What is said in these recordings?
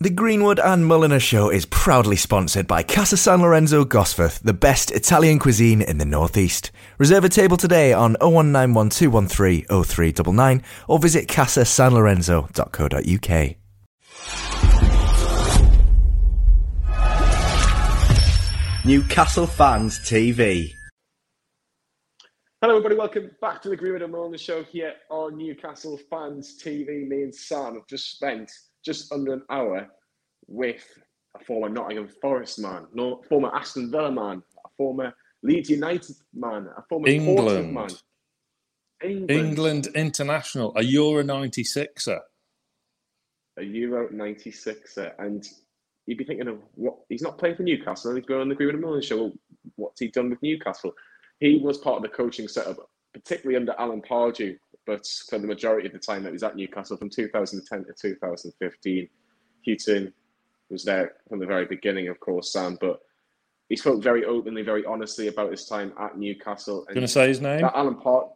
The Greenwood and Mulliner Show is proudly sponsored by Casa San Lorenzo Gosforth, the best Italian cuisine in the Northeast. Reserve a table today on 01912130399 or visit casasanlorenzo.co.uk. Newcastle Fans TV. Hello, everybody. Welcome back to the Greenwood and Mulliner Show here on Newcastle Fans TV. Me and Sam have just spent just under an hour with a former Nottingham Forest man, no, former Aston Villa man, a former Leeds United man, a former England. man. England. England international, a Euro 96er. A Euro 96er. And you'd be thinking of what he's not playing for Newcastle, and he's going on the Greenwood and Show. What's he done with Newcastle? He was part of the coaching setup, particularly under Alan Pardew, but for the majority of the time that he was at Newcastle from 2010 to 2015. Hughton was there from the very beginning, of course, Sam, but he spoke very openly, very honestly about his time at Newcastle. Going to say his name? Alan Part.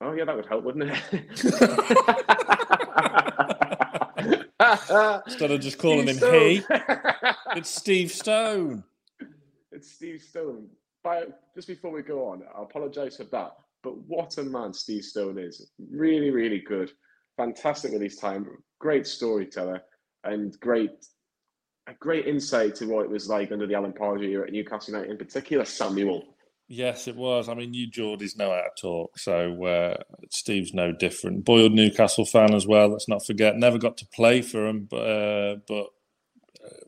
Oh yeah, that would help, wouldn't it? Instead of just calling Steve him he, it's Steve Stone. It's Steve Stone. By, just before we go on, I apologise for that. But what a man Steve Stone is. Really, really good. Fantastic with his time. Great storyteller and great a great insight to what it was like under the Alan Pardew era at Newcastle United in particular, Samuel. Yes, it was. I mean, you Geordies know how to talk, so uh, Steve's no different. Boiled Newcastle fan as well. Let's not forget. Never got to play for him, but uh, but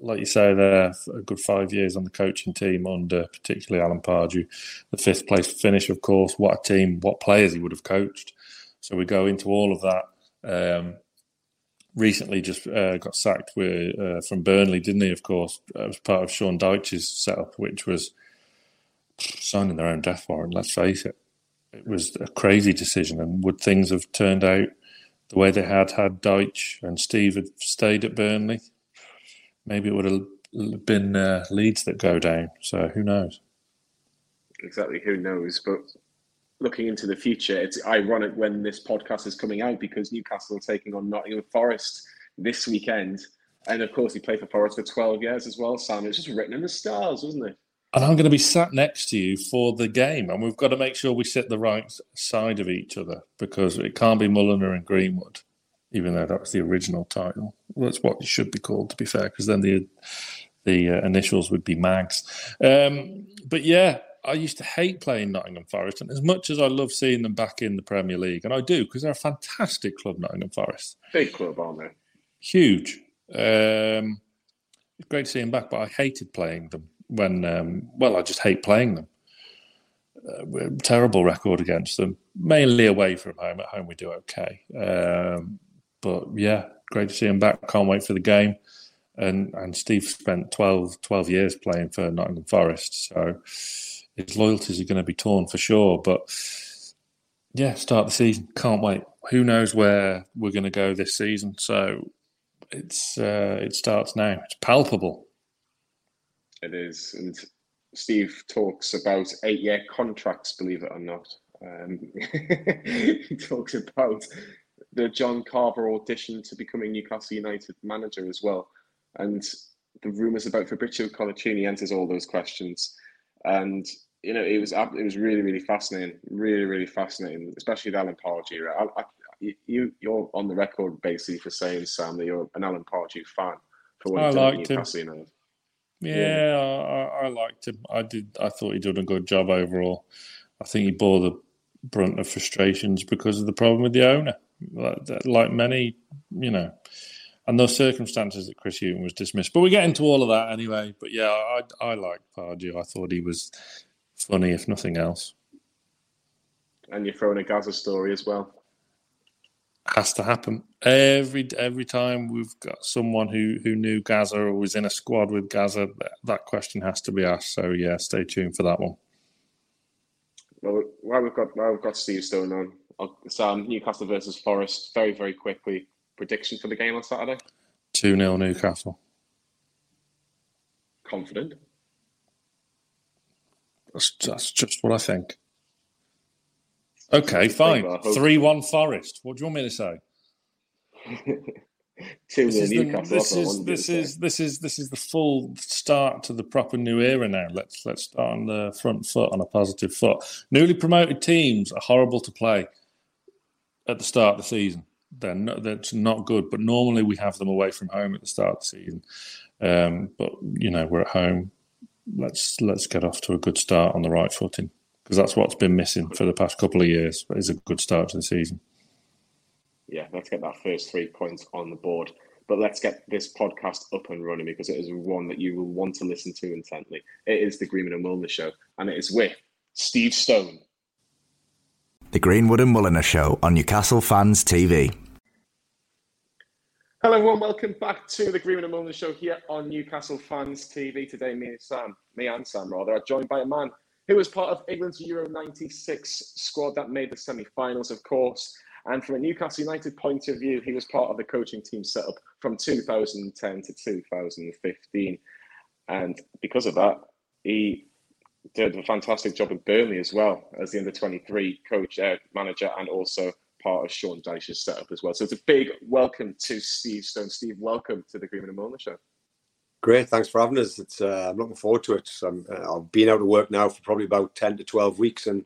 like you say, there a good five years on the coaching team under particularly Alan Pardew. The fifth place finish, of course. What a team! What players he would have coached. So we go into all of that. Um, recently, just uh, got sacked with, uh, from Burnley, didn't he? Of course, it was part of Sean Dyche's setup, which was signing their own death warrant. Let's face it, it was a crazy decision. And would things have turned out the way they had had Dyche and Steve had stayed at Burnley? Maybe it would have been uh, Leeds that go down. So who knows? Exactly, who knows? But looking into the future, it's ironic when this podcast is coming out because Newcastle are taking on Nottingham Forest this weekend. And of course, he played for Forest for 12 years as well, Sam. It's just written in the stars, wasn't it? And I'm going to be sat next to you for the game, and we've got to make sure we sit the right side of each other because it can't be Mulliner and Greenwood, even though that was the original title. Well, that's what it should be called, to be fair, because then the the uh, initials would be Mags. Um, but yeah, I used to hate playing Nottingham Forest, and as much as I love seeing them back in the Premier League, and I do because they're a fantastic club, Nottingham Forest. Big club, aren't they? Huge. Um, it's great to see them back, but I hated playing them when, um, well, I just hate playing them. Uh, terrible record against them, mainly away from home. At home, we do okay. Um, but yeah, great to see him back. Can't wait for the game. And and Steve spent 12, 12 years playing for Nottingham Forest, so his loyalties are going to be torn for sure. But yeah, start the season. Can't wait. Who knows where we're going to go this season? So it's uh, it starts now. It's palpable. It is. And Steve talks about eight year contracts, believe it or not. Um, he talks about the John Carver audition to becoming Newcastle United manager as well. And the rumours about Fabricio Coloccini answers all those questions. And you know, it was it was really really fascinating, really really fascinating, especially the Alan Pardew era. I, I, you you're on the record basically for saying Sam that you're an Alan Pardew fan for what I he's done at liked him. Newcastle United. Yeah, I, I liked him. I did. I thought he did a good job overall. I think he bore the brunt of frustrations because of the problem with the owner, like, like many, you know, and those circumstances that Chris Hughton was dismissed. But we get into all of that anyway. But yeah, I I like Pardew. I thought he was funny, if nothing else. And you're throwing a Gaza story as well. Has to happen every every time we've got someone who who knew Gaza or was in a squad with Gaza. That, that question has to be asked. So yeah, stay tuned for that one. Well, while we've got while we've got Steve Stone on, I'll- Sam um, Newcastle versus Forest. Very very quickly. Prediction for the game on Saturday. Two 0 Newcastle. Confident. That's, that's just what I think. Okay, fine. Well, I hope- 3 1 Forest. What do you want me to say? Two This is, the, Newcastle. this that's what I is this is this is this is the full start to the proper new era now. Let's let's start on the front foot on a positive foot. Newly promoted teams are horrible to play at the start of the season. They're that's not good. But normally we have them away from home at the start of the season. Um, but you know we're at home. Let's let's get off to a good start on the right footing because that's what's been missing for the past couple of years. But Is a good start to the season. yeah, let's get that first three points on the board. But let's get this podcast up and running because it is one that you will want to listen to intently. It is the Greenwood and Mulliner show, and it is with Steve Stone. The Greenwood and Mulliner Show on Newcastle Fans TV. Hello, everyone. Welcome back to the Greenwood and Mulliner show here on Newcastle Fans TV. Today, me and Sam, me and Sam rather, are joined by a man who was part of England's Euro 96 squad that made the semi finals, of course. And from a Newcastle United point of view, he was part of the coaching team setup from 2010 to 2015. And because of that, he did a fantastic job at Burnley as well as the under 23 coach, uh, manager, and also part of Sean Dyche's setup as well. So it's a big welcome to Steve Stone. Steve, welcome to the Greenwood and Mulliner show. Great, thanks for having us. It's uh, I'm looking forward to it. I'm, uh, I've been out of work now for probably about ten to twelve weeks, and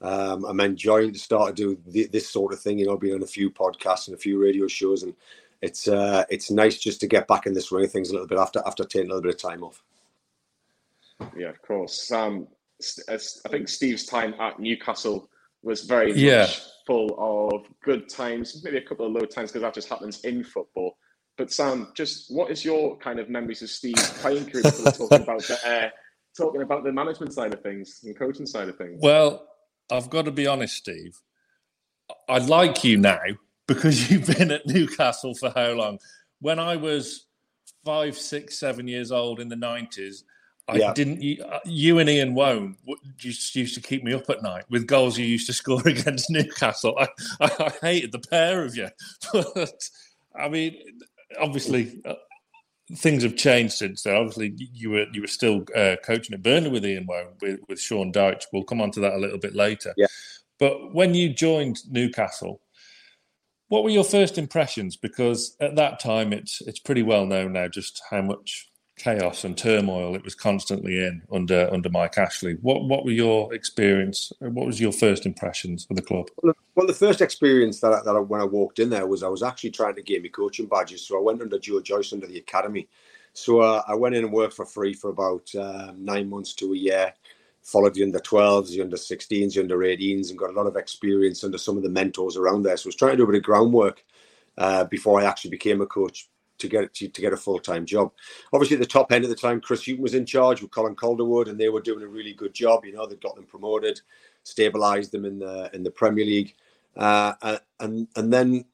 um, I'm enjoying to start to do th- this sort of thing. You know, being on a few podcasts and a few radio shows, and it's uh, it's nice just to get back in this ring of things a little bit after after taking a little bit of time off. Yeah, of course. Um, I think Steve's time at Newcastle was very Yeah. much full of good times, maybe a couple of low times because that just happens in football. But Sam, just what is your kind of memories of Steve playing career talking about the uh, talking about the management side of things and coaching side of things? Well, I've got to be honest, Steve. I like you now because you've been at Newcastle for how long? When I was five, six, seven years old in the nineties, I Yeah. didn't. You, uh, you and Ian Woan just used to keep me up at night with goals you used to score against Newcastle. I, I, I hated the pair of you, but I mean, obviously. Uh, Things have changed since then. Obviously, you were you were still uh, coaching at Burnley with Ian Woan with, with Sean Dyche. We'll come on to that a little bit later. Yeah. But when you joined Newcastle, what were your first impressions? Because at that time, it's it's pretty well known now just how much chaos and turmoil it was constantly in under under Mike Ashley. What what were your experience? What was your first impressions of the club? Well, the first experience that, I, that I, when I walked in there was I was actually trying to get me coaching badges. So I went under Joe Joyce under the academy. So uh, I went in and worked for free for about um, nine months to a year. Followed the under 12s, the under 16s, the under 18s, and got a lot of experience under some of the mentors around there. So I was trying to do a bit of groundwork uh, before I actually became a coach to get to, to get a full time job. Obviously, at the top end at the time, Chris Hughton was in charge with Colin Calderwood, and they were doing a really good job. You know, they got them promoted, stabilised them in the in the Premier League, uh, and and then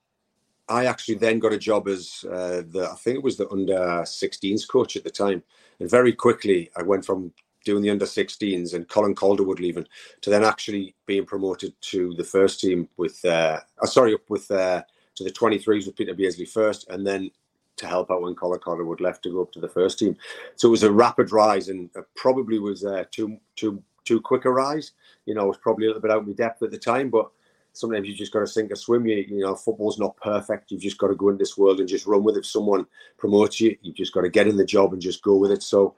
I actually then got a job as uh, the I think it was the under 16s coach at the time, and very quickly I went from doing the under 16s and Colin Calderwood leaving to then actually being promoted to the first team with uh, uh sorry up with uh, to the 23s with Peter Beardsley first, and then to help out when Colin Calderwood left to go up to the first team. So it was a rapid rise, and probably was uh, too too too quick a rise. You know, it was probably a little bit out of my depth at the time, but sometimes you just got to sink or swim. You, you know, football's not perfect. You've just got to go in this world and just run with it. If someone promotes you, you've just got to get in the job and just go with it. So,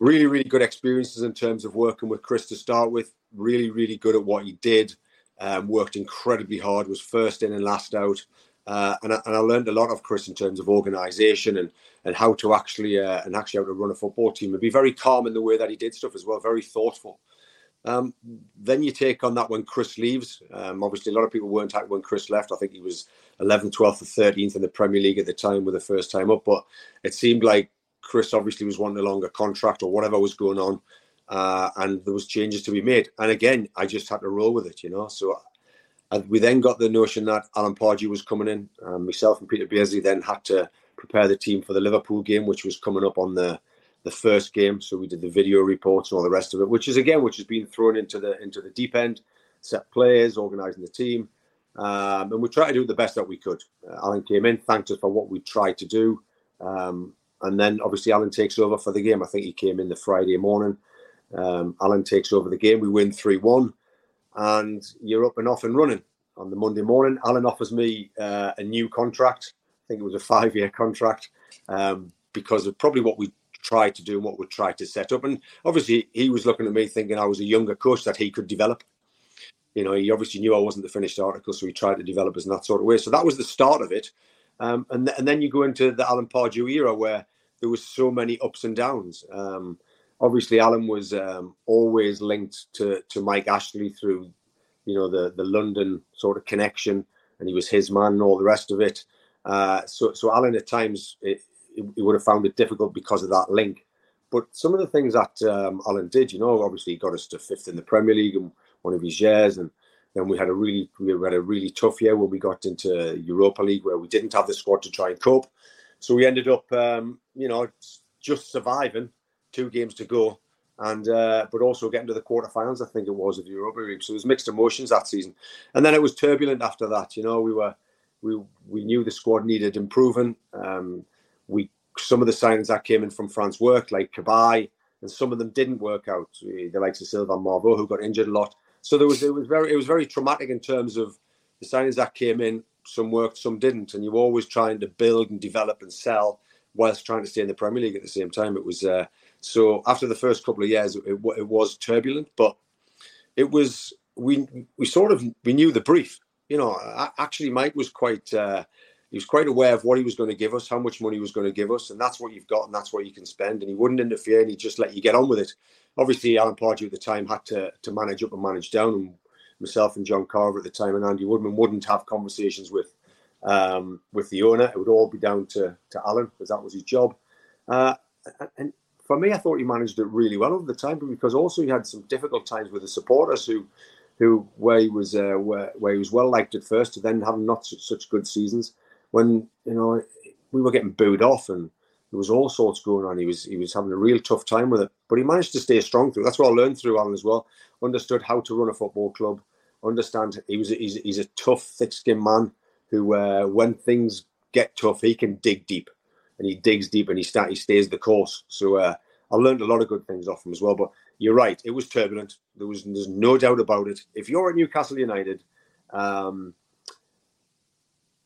really, really good experiences in terms of working with Chris to start with. Really, really good at what he did. Um, worked incredibly hard. Was first in and last out. Uh, and, I, and I learned a lot of Chris in terms of organisation and and how to actually uh, and actually how to run a football team and be very calm in the way that he did stuff as well. Very thoughtful. Um, then you take on that when Chris leaves. Um, obviously, a lot of people weren't happy when Chris left. I think he was 11th, 12th, or 13th in the Premier League at the time with the first time up. But it seemed like Chris obviously was wanting a longer contract or whatever was going on. Uh, and there was changes to be made. And again, I just had to roll with it, you know. So uh, we then got the notion that Alan Pardew was coming in. Um, myself and Peter Beardsley then had to prepare the team for the Liverpool game, which was coming up on the the first game. So we did the video reports and all the rest of it, which is again, which has been thrown into the into the deep end, set players, organising the team, um, and we tried to do the best that we could. Uh, Alan came in, thanked us for what we tried to do, um, and then obviously Alan takes over for the game. I think he came in the Friday morning. Um, Alan takes over the game. We win three one, and you're up and off and running on the Monday morning. Alan offers me uh, a new contract I think it was a five-year contract um, because of probably what we tried to do and what we tried to set up. And obviously, he was looking at me thinking I was a younger coach that he could develop. You know, he obviously knew I wasn't the finished article, so he tried to develop us in that sort of way. So that was the start of it. Um, and, th- and then you go into the Alan Pardew era where there was so many ups and downs. Um, obviously, Alan was um, always linked to, to Mike Ashley through, you know, the, the London sort of connection, and he was his man and all the rest of it. Uh, so, so Alan at times it, would have found it difficult because of that link. But some of the things that um, Alan did, you know, obviously he got us to fifth in the Premier League and one of his years, and then we had a really we had a really tough year when we got into Europa League where we didn't have the squad to try and cope. So we ended up, um, you know, just surviving, two games to go, and uh, but also getting to the quarterfinals. I think it was of Europa League. So it was mixed emotions that season, and then it was turbulent after that. You know, we were we we knew the squad needed improving. Um, we some of the signings that came in from France worked, like Cabaye, and some of them didn't work out. The likes of Sylvain Marveaux, who got injured a lot. So there was it was very it was very traumatic in terms of the signings that came in. Some worked, some didn't, and you were always trying to build and develop and sell whilst trying to stay in the Premier League at the same time. It was uh, so after the first couple of years, it, it was turbulent, but it was we we sort of we knew the brief. You know, actually, Mike was quite. Uh, he was quite aware of what he was going to give us, how much money he was going to give us, and that's what you've got, and that's what you can spend. And he wouldn't interfere, and he'd just let you get on with it. Obviously, Alan Pardew at the time had to to manage up and manage down, and myself and John Carver at the time and Andy Woodman wouldn't have conversations with um, with the owner. It would all be down to to Alan because that was his job. Uh, and for me, I thought he managed it really well over the time, but because also he had some difficult times with the supporters who who where he was uh, where, where he was well liked at first, to then having not such, such good seasons when you know we were getting booed off and there was all sorts going on. He was he was having a real tough time with it, but he managed to stay strong through. That's what I learned through Alan as well. Understood how to run a football club. Understand he was he's, he's a tough, thick-skinned man who, uh, when things get tough, he can dig deep, and he digs deep and he start he stays the course. So uh, I learned a lot of good things off him as well. But you're right, it was turbulent. There was there's no doubt about it. If you're at Newcastle United. Um,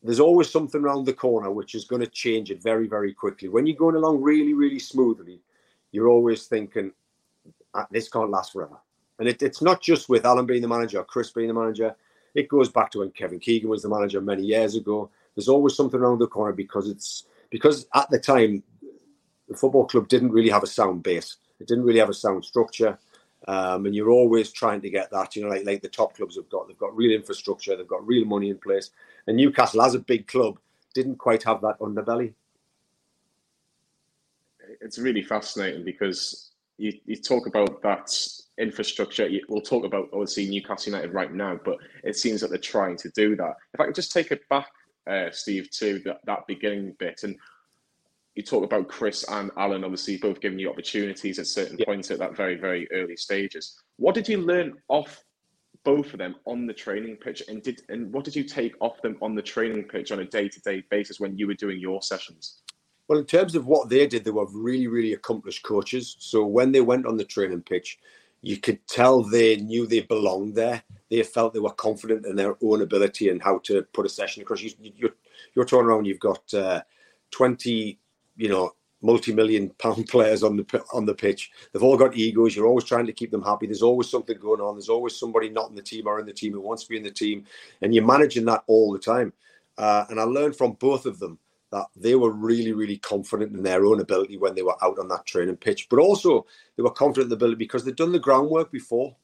there's always something around the corner which is going to change it very, very quickly. When you're going along really, really smoothly, you're always thinking, ah, this can't last forever. And it, it's not just with Alan being the manager, or Chris being the manager. It goes back to when Kevin Keegan was the manager many years ago. There's always something around the corner because it's because at the time the football club didn't really have a sound base. It didn't really have a sound structure. Um, and you're always trying to get that, you know, like like the top clubs have got. They've got real infrastructure, they've got real money in place. And Newcastle, as a big club, didn't quite have that underbelly. It's really fascinating because you, you talk about that infrastructure. We'll talk about obviously Newcastle United right now, but it seems that they're trying to do that. If I could just take it back, uh, Steve, to that, that beginning bit and you talk about Chris and Alan, obviously both giving you opportunities at certain yeah. points at that very, very early stages. What did you learn off both of them on the training pitch, and did and what did you take off them on the training pitch on a day-to-day basis when you were doing your sessions? Well, in terms of what they did, they were really, really accomplished coaches. So when they went on the training pitch, you could tell they knew they belonged there. They felt they were confident in their own ability and how to put a session across. You, are you're, you're turning around, you've got uh, 20 you know multi-million pound players on the on the pitch. They've all got egos. You're always trying to keep them happy. There's always something going on. There's always somebody not in the team or in the team who wants to be in the team, and you're managing that all the time. Uh, and I learned from both of them that they were really, really confident in their own ability when they were out on that training pitch. But also they were confident in the ability because they'd done the groundwork before.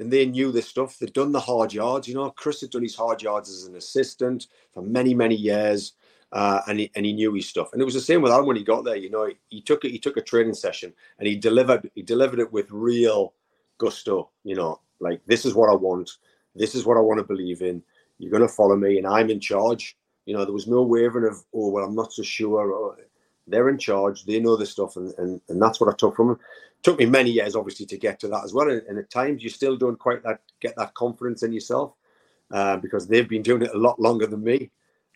And they knew this stuff. They'd done the hard yards. You know, Chris had done his hard yards as an assistant for many, many years uh, and he and he knew his stuff. And it was the same with Alan when he got there. You know, he, he took it. He took a training session and he delivered. He delivered it with real gusto. You know, like this is what I want. This is what I want to believe in. You're going to follow me, and I'm in charge. You know, there was no wavering of, oh well, I'm not so sure. Or, they're in charge. They know this stuff, and, and and that's what I took from them. It took me many years, obviously, to get to that as well. And, and at times, you still don't quite that get that confidence in yourself uh, because they've been doing it a lot longer than me.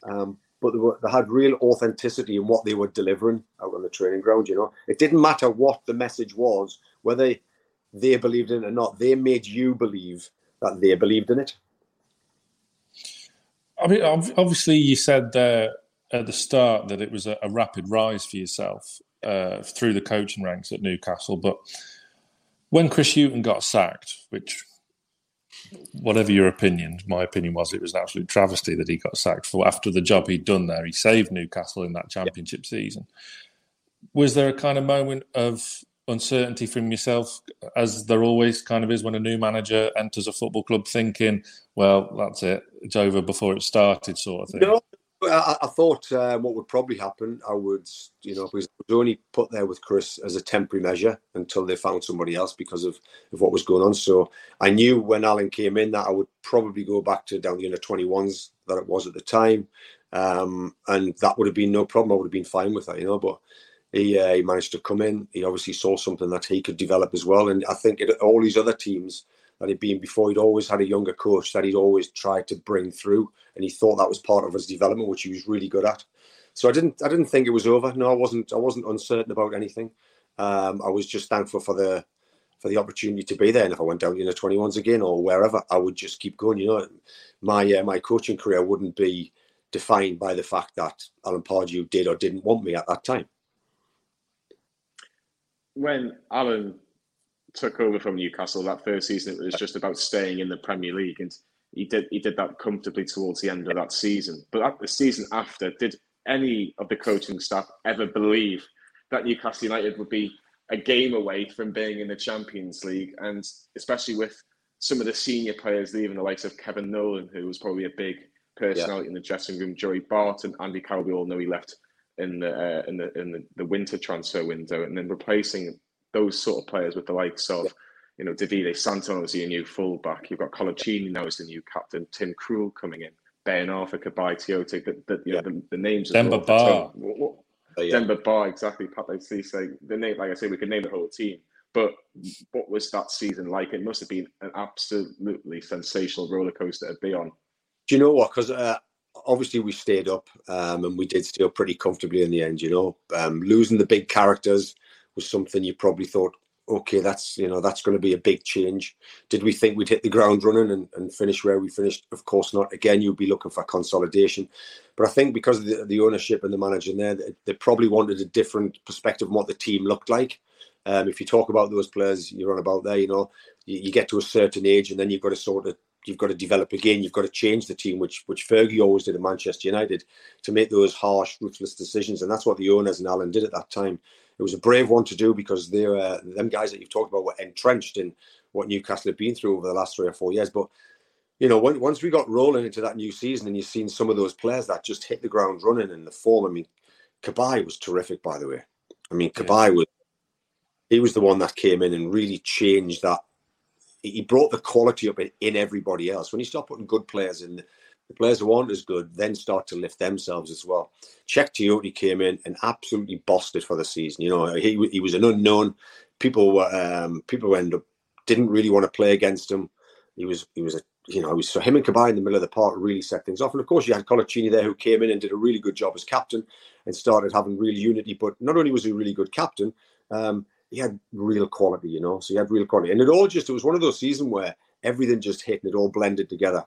Um, but they, were, they had real authenticity in what they were delivering out on the training ground. You know, it didn't matter what the message was, whether they believed in it or not. They made you believe that they believed in it. I mean, obviously, you said uh, at the start that it was a, a rapid rise for yourself uh, through the coaching ranks at Newcastle, but when Chris Hughton got sacked, which whatever your opinion, my opinion was it was an absolute travesty that he got sacked for after the job he'd done there. He saved Newcastle in that championship yeah. season. Was there a kind of moment of uncertainty from yourself, as there always kind of is when a new manager enters a football club, thinking, "Well, that's it, it's over before it started," sort of thing? No, I, I thought um, what would probably happen, I would, you know, because it was only put there with Chris as a temporary measure until they found somebody else because of, of what was going on. So I knew when Alan came in that I would probably go back to down the under 21s that it was at the time. Um, and that would have been no problem. I would have been fine with that, you know, but he, uh, he managed to come in. He obviously saw something that he could develop as well. And I think it, all these other teams, that he'd been before. He'd always had a younger coach that he'd always tried to bring through, and he thought that was part of his development, which he was really good at. So I didn't I didn't think it was over. No, I wasn't I wasn't uncertain about anything. Um, I was just thankful for the for the opportunity to be there. And if I went down in the 21s again or wherever, I would just keep going. You know, my uh, my coaching career wouldn't be defined by the fact that Alan Pardew did or didn't want me at that time. When Alan took over from Newcastle that first season, it was just about staying in the Premier League, and he did he did that comfortably towards the end of that season. But at the season after, did any of the coaching staff ever believe that Newcastle United would be a game away from being in the Champions League, and especially with some of the senior players leaving, the likes of Kevin Nolan, who was probably a big personality yeah. in the dressing room, Joey Barton, Andy Carroll, we all know he left in the uh, in the in the, the winter transfer window, and then replacing those sort of players with the likes of, yeah. you know, Davide Santon as your new fullback. You've got Coloccini now as the new captain. Tim Krul coming in. Ben Arfa, Cabaye Tiote, the, the, you know, the, the names. Demba Ba. What, what, oh, yeah. Demba Ba, exactly. Pat say the name, like I say, we could name the whole team. But what was that season like? It must have been an absolutely sensational roller coaster to be on. Do you know what? Because uh, obviously we stayed up um, and we did stay up pretty comfortably in the end. You know, um, losing the big characters, was something you probably thought, okay, that's you know that's going to be a big change. Did we think we'd hit the ground running and, and finish where we finished? Of course not. Again, you'd be looking for consolidation. But I think because of the, the ownership and the manager there, they, they, probably wanted a different perspective on what the team looked like. Um, if you talk about those players you're on about there, you know, you, you get to a certain age and then you've got to sort of you've got to develop again. You've got to change the team, which which Fergie always did at Manchester United, to make those harsh, ruthless decisions, and that's what the owners and Alan did at that time it was a brave one to do because they're uh, them guys that you've talked about were entrenched in what Newcastle had been through over the last three or four years. But you know, when, once we got rolling into that new season, and you've seen some of those players that just hit the ground running in the form. I mean, Cabaye was terrific, by the way. I mean, yeah. was he was the one that came in and really changed that. He brought the quality up in, in everybody else. When you start putting good players in the players who aren't as good then start to lift themselves as well. Cheick Tiote came in and absolutely bossed it for the season. You know, he he was an unknown. People were um, people end up didn't really want to play against him. He was he was a you know, it was so him and Cabaye in the middle of the park really set things off. And of course, you had Coloccini there who came in and did a really good job as captain and started having real unity. But not only was he a really good captain, um, he had real quality, you know. So he had real quality, and it all just it was one of those seasons where everything just hit and it all blended together.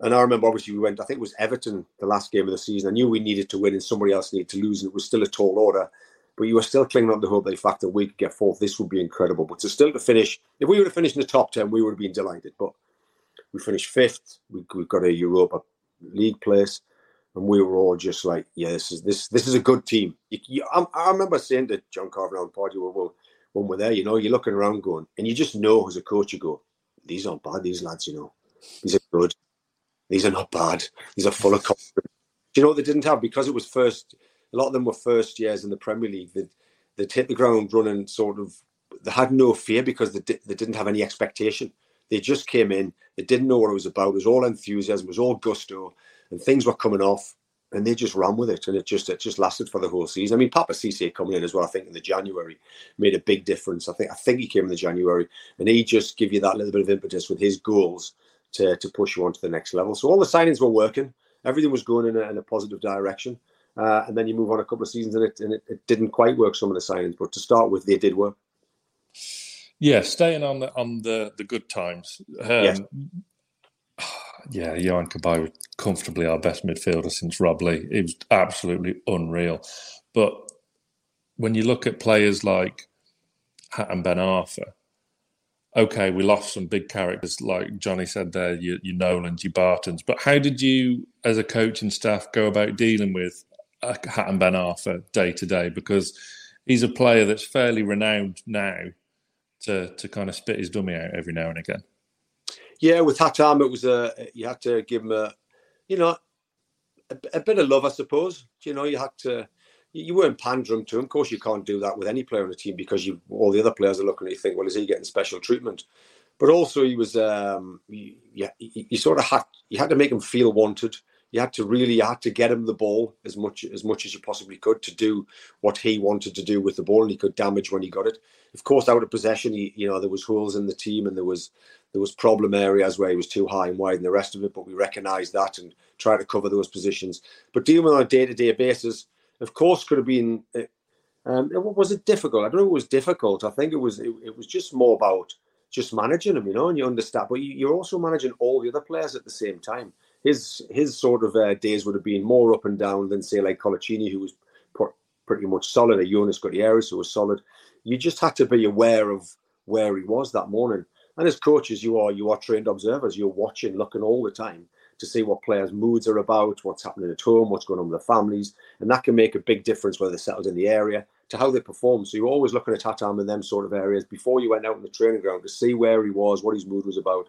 And I remember obviously we went, I think it was Everton the last game of the season. I knew we needed to win and somebody else needed to lose, and it was still a tall order. But you were still clinging on the hope the fact that we could get fourth, this would be incredible. But to still to finish, if we would have finished in the top 10, we would have been delighted. But we finished fifth. We, we got a Europa League place. And we were all just like, yeah, this is this this is a good team. You, you, I, I, remember saying to John Carver and Pardew, well, when we're there, you know, you're looking around going, and you just know as a coach, you go, these aren't bad, these lads, you know, these are good. These are not bad. These are full of confidence. Do you know what they didn't have? Because it was first, a lot of them were first years in the Premier League. They'd, they'd hit the ground running, sort of, they had no fear because they, di- they didn't have any expectation. They just came in, they didn't know what it was about. It was all enthusiasm, it was all gusto, and things were coming off and they just ran with it, and it just it just lasted for the whole season. I mean, Papiss Cisse coming in as well, I think in the January made a big difference. I think I think he came in the January, and he just give you that little bit of impetus with his goals to, to push you on to the next level. So all the signings were working. Everything was going in a, in a positive direction. Uh, and then you move on a couple of seasons and, it, and it, it, didn't quite work some of the signings, but to start with, they did work. Yeah, staying on the on the, the good times. Um, yes. Yeah, Yohan Cabaye was comfortably our best midfielder since Rob Lee. It was absolutely unreal. But when you look at players like Hatem Ben Arfa, okay, we lost some big characters like Johnny said there, your, your Nolans, your Bartons. But how did you, as a coach and staff, go about dealing with uh, Hatem Ben Arfa day to day? Because he's a player that's fairly renowned now to to kind of spit his dummy out every now and again. Yeah, with Hatem, it was a you had to give him a, you know, a, a bit of love, I suppose. You know, you had to you weren't pandering to him. Of course, you can't do that with any player on the team because you all the other players are looking at you think, well, is he getting special treatment? But also, he was um, you, you, you sort of had you had to make him feel wanted. You had to really you had to get him the ball as much as much as you possibly could to do what he wanted to do with the ball, and he could damage when he got it. Of course, out of possession, he, you know there was holes in the team, and there was there was problem areas where he was too high and wide, and the rest of it. But we recognised that and tried to cover those positions. But dealing with on a day to day basis of course, could have been. Uh, um, was it difficult? I don't know. It was difficult. I think it was. It, it was just more about just managing him, you know, and you understand. But you, are also managing all the other players at the same time. His his sort of uh, days would have been more up and down than say like Coloccini, who was pretty much solid. or Jonas Gutierrez, who was solid. You just had to be aware of where he was that morning. And as coaches, you are you are trained observers. You're watching, looking all the time to see what players' moods are about, what's happening at home, what's going on with their families, and that can make a big difference whether they're settled in the area to how they perform. So you're always looking at Hatem in them sort of areas before you went out in the training ground to see where he was, what his mood was about.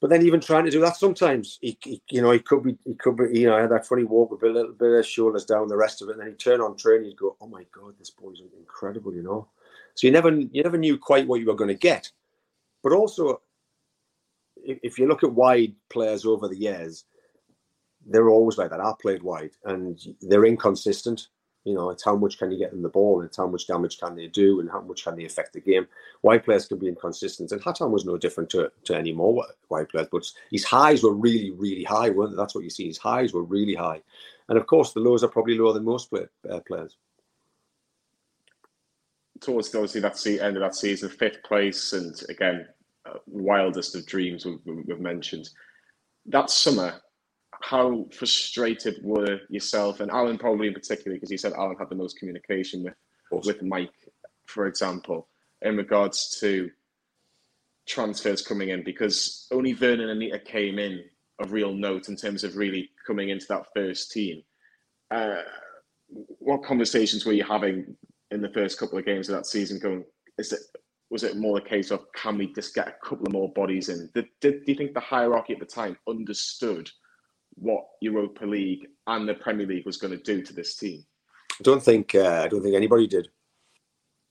But then even trying to do that sometimes, he, he you know, he could be, he could be, you know, I had that funny walk with a little bit of shoulders down, the rest of it, and then he turn on training, he'd go, "Oh my god, this boy's incredible," you know. So you never, you never knew quite what you were going to get. But also, if you look at wide players over the years, they're always like that. I played wide, and they're inconsistent. You know, it's how much can you get in the ball, and it's how much damage can they do, and how much can they affect the game. Wide players can be inconsistent, and Hatem was no different to, to any more wide players. But his highs were really, really high, weren't they? That's what you see. His highs were really high, and of course, the lows are probably lower than most play, uh, players. Towards obviously that end of that season, fifth place, and again wildest of dreams we've, we've mentioned. That summer, how frustrated were yourself and Alan probably in particular because you said Alan had the most communication with with Mike, for example, in regards to transfers coming in because only Vurnon and Anita came in of real note in terms of really coming into that first team. Uh, what conversations were you having in the first couple of games of that season? Going, is it was it more a case of can we just get a couple of more bodies in? Did, did, do you think the hierarchy at the time understood what Europa League and the Premier League was going to do to this team? I don't think uh, I don't think anybody did.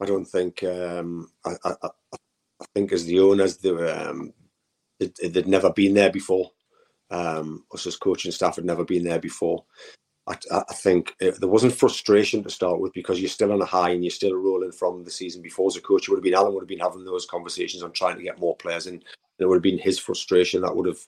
I don't think um, I, I, I, think as the owners they were um, it, they'd never been there before. Um, us as coaching staff had never been there before. I, I think it, there wasn't frustration to start with because you're still on a high and you're still rolling from the season before. As a coach, it would have been Alan would have been having those conversations on trying to get more players, and there would have been his frustration that would have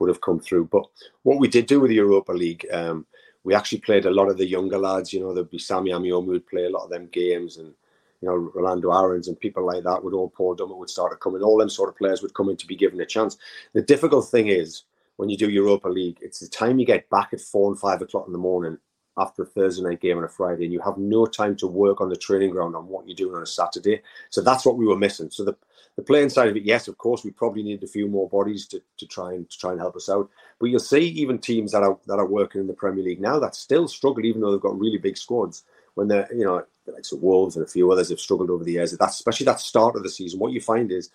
would have come through. But what we did do with the Europa League, um, we actually played a lot of the younger lads. You know, there'd be Sammy Ameobi would play a lot of them games, and you know, Rolando Aarons and people like that would all Paul Dummett would start to come in. All them sort of players would come in to be given a chance. The difficult thing is when you do Europa League, it's the time you get back at four and five o'clock in the morning after a Thursday night game on a Friday, and you have no time to work on the training ground on what you're doing on a Saturday. So that's what we were missing. So the the playing side of it, yes, of course, we probably need a few more bodies to, to try and to try and help us out. But you'll see even teams that are that are working in the Premier League now that still struggle, even though they've got really big squads. When they're you know like so Wolves and a few others have struggled over the years. That's especially that start of the season. What you find is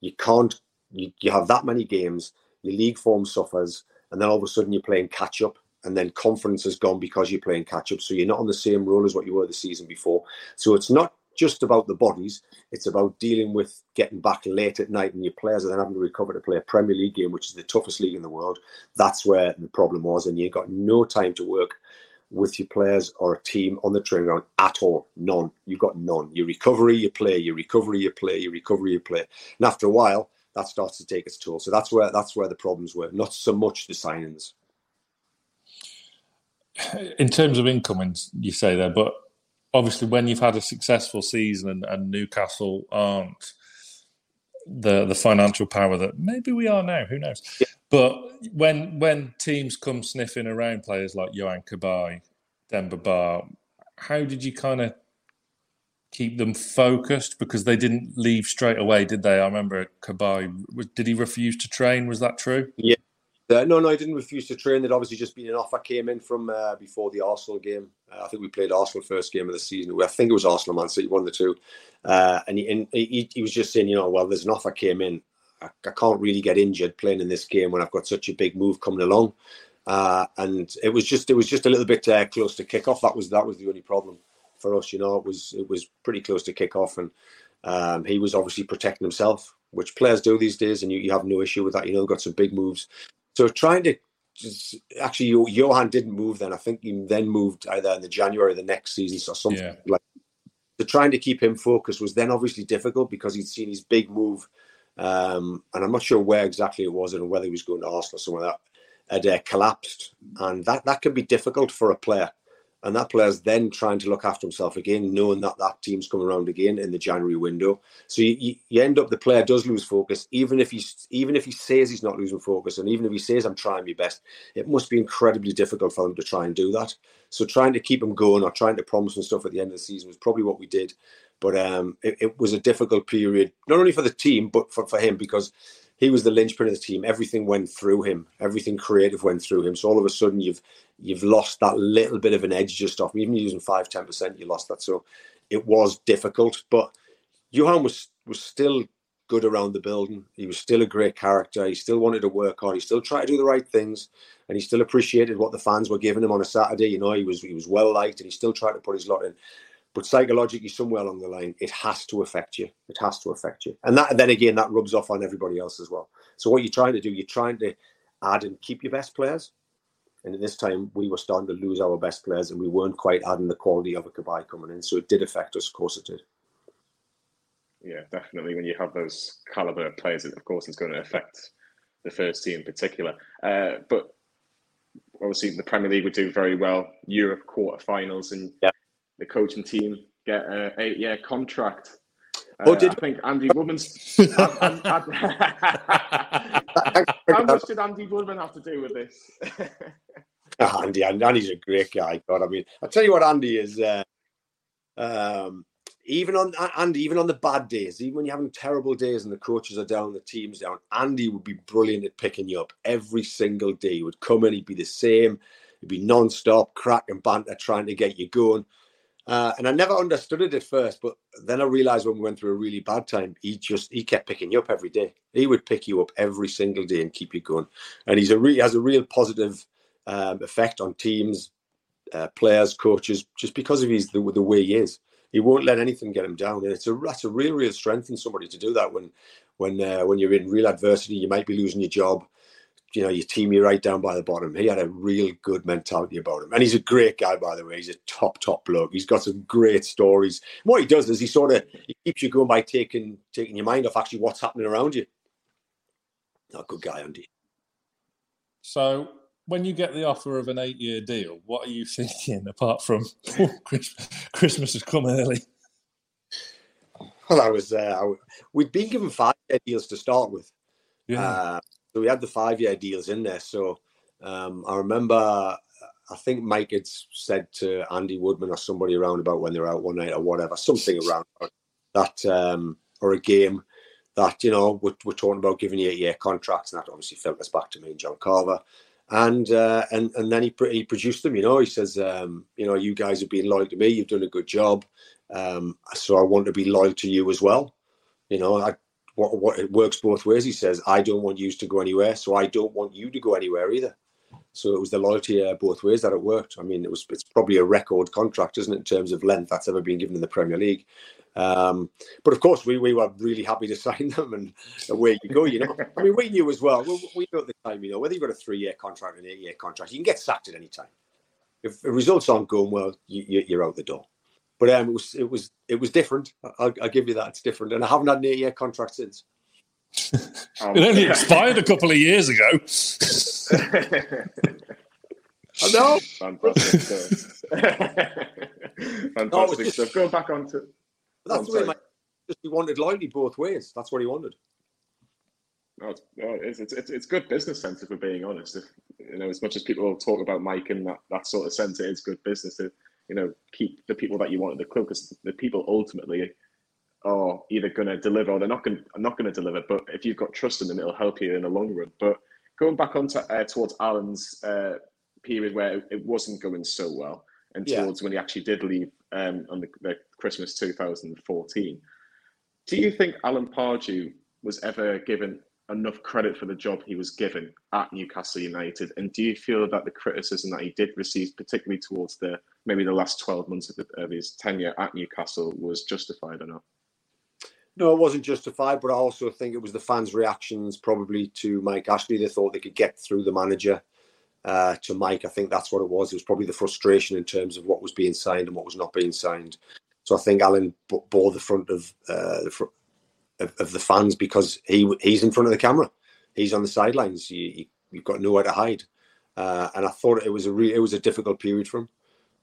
you can't you, you have that many games, your league form suffers, and then all of a sudden you're playing catch up and then confidence has gone because you're playing catch up. So you're not on the same roll as what you were the season before. So it's not just about the bodies, it's about dealing with getting back late at night and your players are then having to recover to play a Premier League game, which is the toughest league in the world. That's where the problem was. And you got no time to work with your players or a team on the training ground at all. None. You've got none. Your recovery, you play, your recovery, you play, your recovery, you play. And after a while, that starts to take its toll. So that's where that's where the problems were, not so much the signings in terms of incomings, you say there, but obviously when you've had a successful season and, and, Newcastle aren't the the financial power that maybe we are now, who knows? Yeah. But when when teams come sniffing around players like Yohan Cabaye, Demba Ba, how did you kind of keep them focused because they didn't leave straight away, did they? I remember Cabaye. Did he refuse to train? Was that true? Yeah. Uh, no, no, I didn't refuse to train. There'd obviously just been an offer came in from uh, before the Arsenal game. Uh, I think we played Arsenal first game of the season. I think it was Arsenal Man City, one of the two. Uh, and, he, and he, he was just saying, you know, well, there's an offer came in. I, I, can't really get injured playing in this game when I've got such a big move coming along. Uh, and it was just it was just a little bit uh, close to kick off. That was that was the only problem for us. You know, it was it was pretty close to kick off, and um, he was obviously protecting himself, which players do these days, and you, you have no issue with that. You know, got some big moves. So trying to just, actually, Yohan didn't move then. I think he then moved either in the January the next season or something yeah. like. So trying to keep him focused was then obviously difficult because he'd seen his big move, um, and I'm not sure where exactly it was and whether he was going to Arsenal or somewhere that had uh, collapsed, and that that can be difficult for a player and that player's then trying to look after himself again, knowing that that team's coming around again in the January window. So you, you, end up the player does lose focus, even if he's even if he says he's not losing focus, and even if he says I'm trying my best, it must be incredibly difficult for him to try and do that. So trying to keep him going or trying to promise him stuff at the end of the season was probably what we did. But um, it, it was a difficult period, not only for the team but for, for him because he was the linchpin of the team. Everything went through him. Everything creative went through him. So all of a sudden, you've you've lost that little bit of an edge just off. Even using five, ten percent, you lost that. So it was difficult. But Yohan was was still good around the building. He was still a great character. He still wanted to work hard. He still tried to do the right things, and he still appreciated what the fans were giving him on a Saturday. You know, he was he was well liked, and he still tried to put his lot in. But psychologically, somewhere along the line, it has to affect you. It has to affect you, and that then again that rubs off on everybody else as well. So what you're trying to do, you're trying to add and keep your best players. And at this time, we were starting to lose our best players, and we weren't quite adding the quality of a Cabaye coming in. So it did affect us. Of course, it did. Yeah, definitely. When you have those caliber players, of course, it's going to affect the first team in particular. Uh, but obviously, the Premier League would do very well. Europe quarterfinals, and yeah the coaching team get an eight-year contract. Oh, uh, did I think Andy Woodman's? how much did Andy Woodman have to do with this? oh, Andy, Andy's a great guy. God, I mean, I tell you what, Andy is. Uh, um, even on Andy, even on the bad days, even when you're having terrible days and the coaches are down, the team's down, Andy would be brilliant at picking you up every single day. He would come in, he'd be the same, he'd be non-stop, crack and banter, trying to get you going. Uh, and I never understood it at first, but then I realized when we went through a really bad time, he just he kept picking you up every day. He would pick you up every single day and keep you going. And he's a re- has a real positive um, effect on teams, uh, players, coaches, just because of his the, the way he is. He won't let anything get him down, and it's a that's a real real strength in somebody to do that when when uh, when you're in real adversity. You might be losing your job you know, you team you right down by the bottom. He had a real good mentality about him. And he's a great guy, by the way. He's a top, top bloke. He's got some great stories. What he does is he sort of he keeps you going by taking taking your mind off actually what's happening around you. Not a good guy, Andy. So when you get the offer of an eight year deal, what are you thinking apart from Christmas has come early? Well, I was uh, we'd been given five year deals to start with. Yeah. Uh, we had the five year deals in there. So um, I remember, I think Mike had said to Andy Woodman or somebody around about when they were out one night or whatever, something around that, um, or a game that, you know, we're, we're talking about giving you a year contracts. And that obviously filters back to me and John Carver. And uh, and and then he he produced them. You know, he says, um, you know, you guys have been loyal to me. You've done a good job. Um, so I want to be loyal to you as well. You know, I what, what it works both ways. He says, I don't want you to go anywhere, so I don't want you to go anywhere either. So it was the loyalty uh, both ways that it worked. I mean, it was it's probably a record contract, isn't it, in terms of length that's ever been given in the Premier League. Um, but of course, we, we were really happy to sign them, and away you go. You know, I mean, we knew as well. We, we knew at the time, you know, whether you've got a three-year contract or an eight-year contract, you can get sacked at any time. If the results aren't going well, you, you're out the door but um, it was it was it was different. I'll, I'll give you that. It's different, and I haven't had an eight-year contract since. it only expired a couple of years ago. I know. Fantastic stuff. Fantastic no, just, stuff. Go back on to. That's the way my, just he wanted loyalty both ways. That's what he wanted. No, it's, it's, it's, it's good business sense if we're being honest. If you know, as much as people talk about Mike in that, that sort of sense, it is good business to you know keep the people that you want at the club because the people ultimately are either going to deliver or they're not going not going to deliver. But if you've got trust in them, it'll help you in the long run. But going back on to, uh, towards Alan's uh, period where it wasn't going so well, and towards when he actually did leave um, on the, the, Christmas 2014, do you think Alan Pardew was ever given enough credit for the job he was given at Newcastle United? And do you feel that the criticism that he did receive, particularly towards the maybe the last 12 months of, the, of his tenure at Newcastle, was justified or not? No, it wasn't justified, but I also think it was the fans' reactions probably to Mike Ashley. They thought they could get through the manager uh, to Mike. I think that's what it was. It was probably the frustration in terms of what was being signed and what was not being signed. So I think Alan bore the front of uh, the front of, of, the fans because he he's in front of the camera. He's on the sidelines. You, you, have got nowhere to hide. Uh, and I thought it was a re- it was a difficult period for him,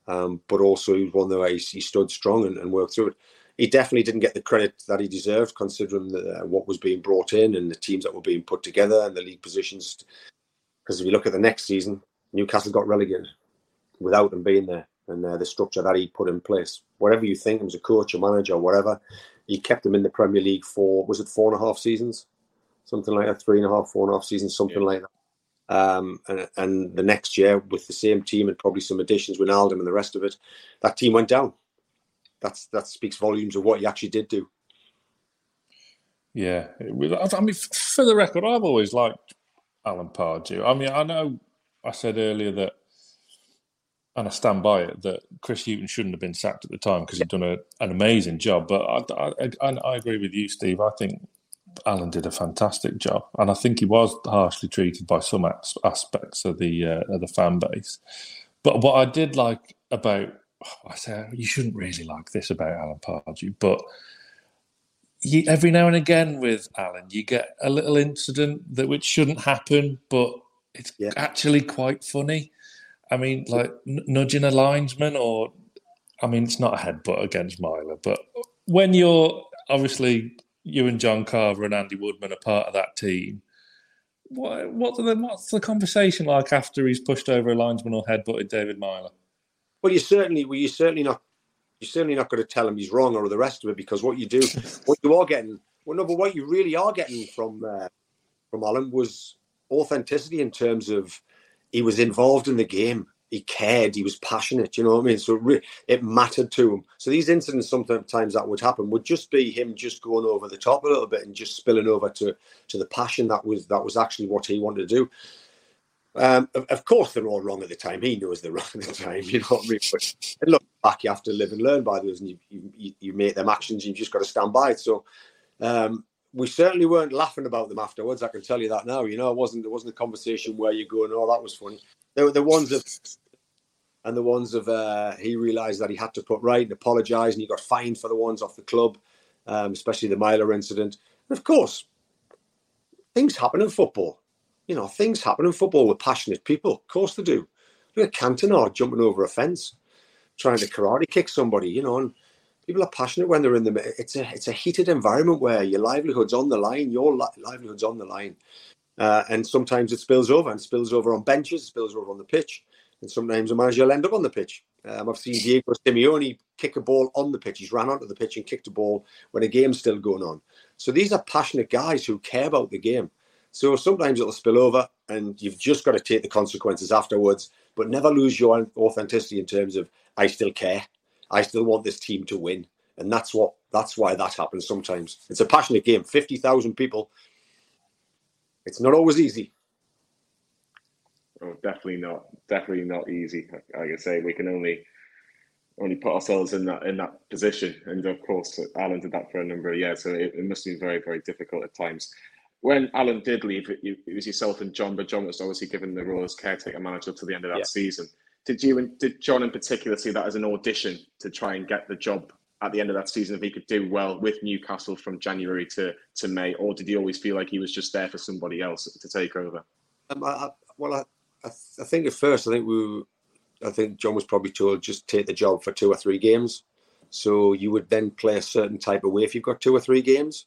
um, but also he was one that he, he stood strong and, and worked through it he definitely didn't get the credit that he deserved, considering the, uh, what was being brought in and the teams that were being put together and the league positions. Because if you look at the next season, Newcastle got relegated without him being there, and uh, the structure that he put in place. Whatever you think, him as a coach, a manager, or whatever, he kept them in the Premier League for was it four and a half seasons, something like that, three and a half, four and a half seasons, something yeah. like that. Um, and, and the next year with the same team and probably some additions with Alden and the rest of it, that team went down that's that speaks volumes of what he actually did do. Yeah, I mean, for the record, I've always liked Alan Pardew. I mean, I know I said earlier that, and I stand by it, that Chris Hughton shouldn't have been sacked at the time because he'd done a, an amazing job. But I, I, I, agree with you, Steve. I think Alan did a fantastic job, and I think he was harshly treated by some aspects of the uh, of the fan base. But what I did like about I say you shouldn't really like this about Alan Pardew, but you, every now and again with Alan, you get a little incident that which shouldn't happen, but it's yeah. actually quite funny. I mean, like n- nudging a linesman, or I mean, it's not a headbutt against Meyler, but when you're obviously you and John Carver and Andy Woodman are part of that team. What, what the, what's the conversation like after he's pushed over a linesman or headbutted David Meyler? Well, you certainly, well, you certainly not, you're certainly not going to tell him he's wrong or the rest of it because what you do, what you are getting, well, no, but what you really are getting from uh, from Alan was authenticity in terms of he was involved in the game, he cared, he was passionate. You know what I mean? So it, re- it mattered to him. So these incidents, sometimes that would happen, would just be him just going over the top a little bit and just spilling over to to the passion that was that was actually what he wanted to do. Um, of, of, course, they're all wrong at the time. He knows they're wrong at the time. You know what I mean? But look back, you have to live and learn by those, and you, you, you make them actions. You've just got to stand by it. So um, we certainly weren't laughing about them afterwards. I can tell you that now. You know, it wasn't. There wasn't a conversation where you're going, "Oh, that was funny." There were the ones of, and the ones of uh, he realised that he had to put right and apologise, and he got fined for the ones off the club, um, especially the Meyler incident. And of course, things happen in football you know, things happen in football with passionate people. Of course they do. Look at Cantona jumping over a fence, trying to karate kick somebody, you know, and people are passionate when they're in the it's a it's a heated environment where your livelihood's on the line, your li- livelihood's on the line. Uh, and sometimes it spills over and spills over on benches, spills over on the pitch, and sometimes a manager will end up on the pitch. Um, I've seen Diego Simeone kick a ball on the pitch. He's ran onto the pitch and kicked a ball when a game's still going on. So these are passionate guys who care about the game. So sometimes it'll spill over and you've just got to take the consequences afterwards, but never lose your authenticity in terms of I still care. I still want this team to win. And that's what that's why that happens sometimes. It's a passionate game. 50,000 people. It's not always easy. Oh, definitely not. Definitely not easy. Like I say, we can only only put ourselves in that in that position. And of course, Alan did that for a number of years, so it, it must be very, very difficult at times when Alan did leave, it, it, was yourself and John, but John was obviously given the role as caretaker manager to the end of that yeah. season. Did you and did John in particular see that as an audition to try and get the job at the end of that season if he could do well with Newcastle from January to, to May, or did he always feel like he was just there for somebody else to take over? Um, I, well, I, I, I, think at first I think we, I think John was probably told just take the job for two or three games. So you would then play a certain type of way if you've got two or three games.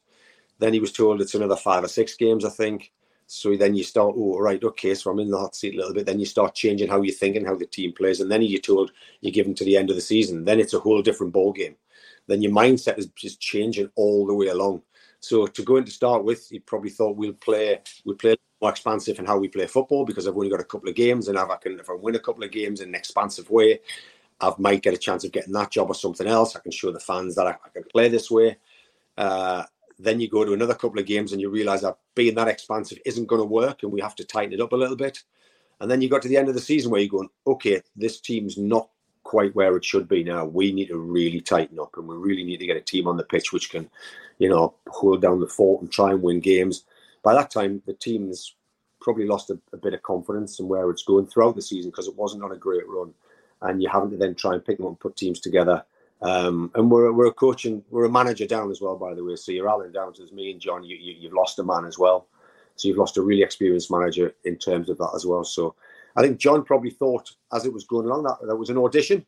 Then he was told it's another five or six games, I think. So then you start, oh, right, okay, so I'm in the hot seat a little bit. Then you start changing how you think and how the team plays. And then you're told you're given to the end of the season. Then it's a whole different ball game. Then your mindset is just changing all the way along. So to go in to start with, you probably thought we'll play we'll play more expansive in how we play football because I've only got a couple of games, and if I can if I win a couple of games in an expansive way, I might get a chance of getting that job or something else. I can show the fans that I, I can play this way. Uh, then you go to another couple of games and you realize that being that expansive isn't going to work and we have to tighten it up a little bit. And then you got to the end of the season where you're going, okay, this team's not quite where it should be now. We need to really tighten up and we really need to get a team on the pitch which can, you know, hold down the fort and try and win games. By that time, the team's probably lost a, a bit of confidence in where it's going throughout the season because it wasn't on a great run. And you having to then try and pick them up and put teams together um, and we're, we're a coaching, we're a manager down as well, by the way. So you're Alan down to me and John. You, you, have lost a man as well. So you've lost a really experienced manager in terms of that as well. So I think John probably thought as it was going along that that was an audition.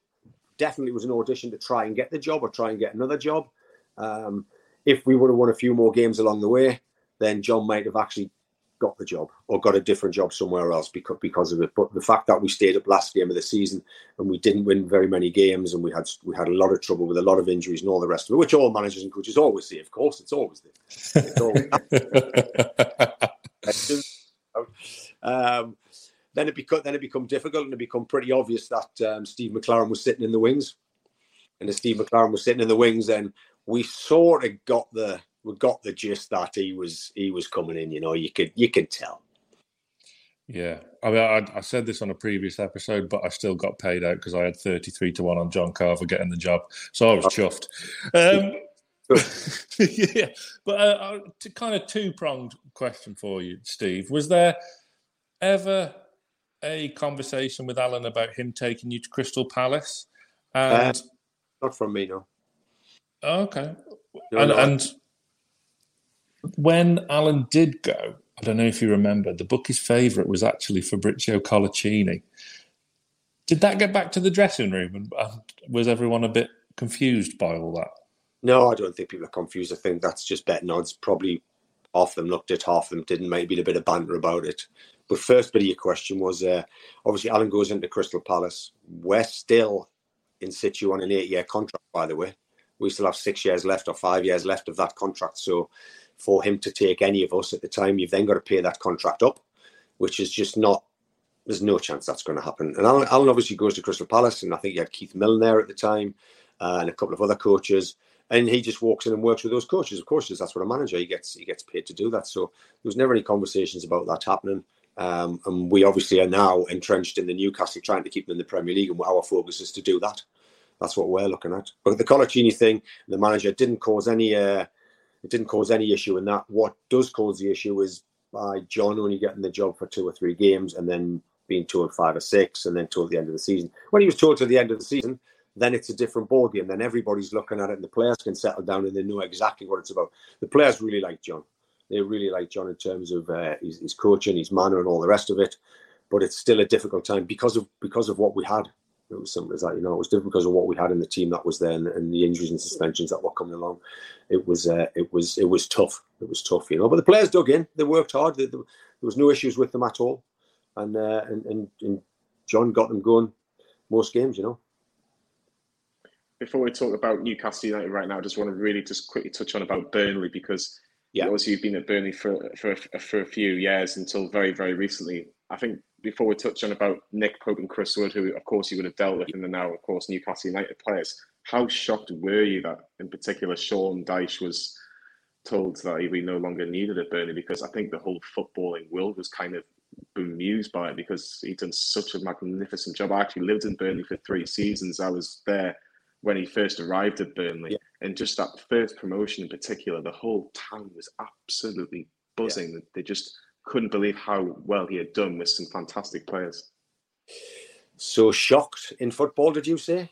Definitely was an audition to try and get the job or try and get another job. Um, if we would have won a few more games along the way, then John might have actually got the job or got a different job somewhere else because because of it. But the fact that we stayed up last game of the season and we didn't win very many games and we had we had a lot of trouble with a lot of injuries and all the rest of it, which all managers and coaches always see. Of course, it's always there. It's always um, then it become then it become difficult and it become pretty obvious that um, Steve McClaren was sitting in the wings, and if Steve McClaren was sitting in the wings, then we sort of got the we got the gist that he was he was coming in. You know, you could you could tell. Yeah, I mean, I, I, said this on a previous episode, but I still got paid out because I had thirty-three to one on John Carver getting the job, so I was chuffed. Um, yeah, but uh, uh to kind of two-pronged question for you, Steve. Was there ever a conversation with Alan about him taking you to Crystal Palace? And uh, not from me, no. Okay, no, and, no. and when Alan did go, I don't know if you remember, the bookie's favourite was actually Fabricio Coloccini. Did that get back to the dressing room, and was everyone a bit confused by all that? No, I don't think people are confused. I think that's just betting odds. Probably half of them looked at, half of them didn't. Maybe a bit of banter about it. But first bit of your question was uh, obviously Alan goes into Crystal Palace. We're still in situ on an eight-year contract, by the way. We still have six years left or five years left of that contract. So for him to take any of us at the time, you've then got to pay that contract up, which is just not. There's no chance that's going to happen. And Alan, Alan obviously goes to Crystal Palace, and I think you had Keith Millen there at the time, uh, and a couple of other coaches. And he just walks in and works with those coaches. Of course, that's what a manager he gets. He gets paid to do that. So there was never any conversations about that happening. Um, and we obviously are now entrenched in the Newcastle, trying to keep them in the Premier League, and our focus is to do that. That's what we're looking at. But the Coloccini thing, the manager didn't cause any uh, it didn't cause any issue in that. What does cause the issue is by John only getting the job for two or three games and then being told five or six and then told the end of the season. When he was told to the end of the season, then it's a different ball game. Then everybody's looking at it and the players can settle down and they know exactly what it's about. The players really like John. They really like John in terms of uh, his, his coaching, his manner, and all the rest of it. But it's still a difficult time because of because of what we had. It was simple as that. You know, it was difficult because of what we had in the team that was there and, the injuries and suspensions that were coming along. It was uh, it was it was tough. It was tough, you know. But the players dug in. They worked hard. There, there was no issues with them at all, and, uh, and and and John got them going most games, you know. Before we talk about Newcastle United right now, I just want to really just quickly touch on about Burnley because yeah. obviously you've been at Burnley for for for a few years until very very recently. I think before we touch on about Nick Pope and Chris Wood, who of course you would have dealt with, and the now of course Newcastle United players. How shocked were you that, in particular, Sean Dyche was told that he no longer needed at Burnley? Because I think the whole footballing world was kind of bemused by it because he'd done such a magnificent job. I actually lived in Burnley for three seasons. I was there when he first arrived at Burnley, yeah. and just that first promotion in particular, the whole town was absolutely buzzing. Yeah. They just couldn't believe how well he had done with some fantastic players. So shocked in football, did you say?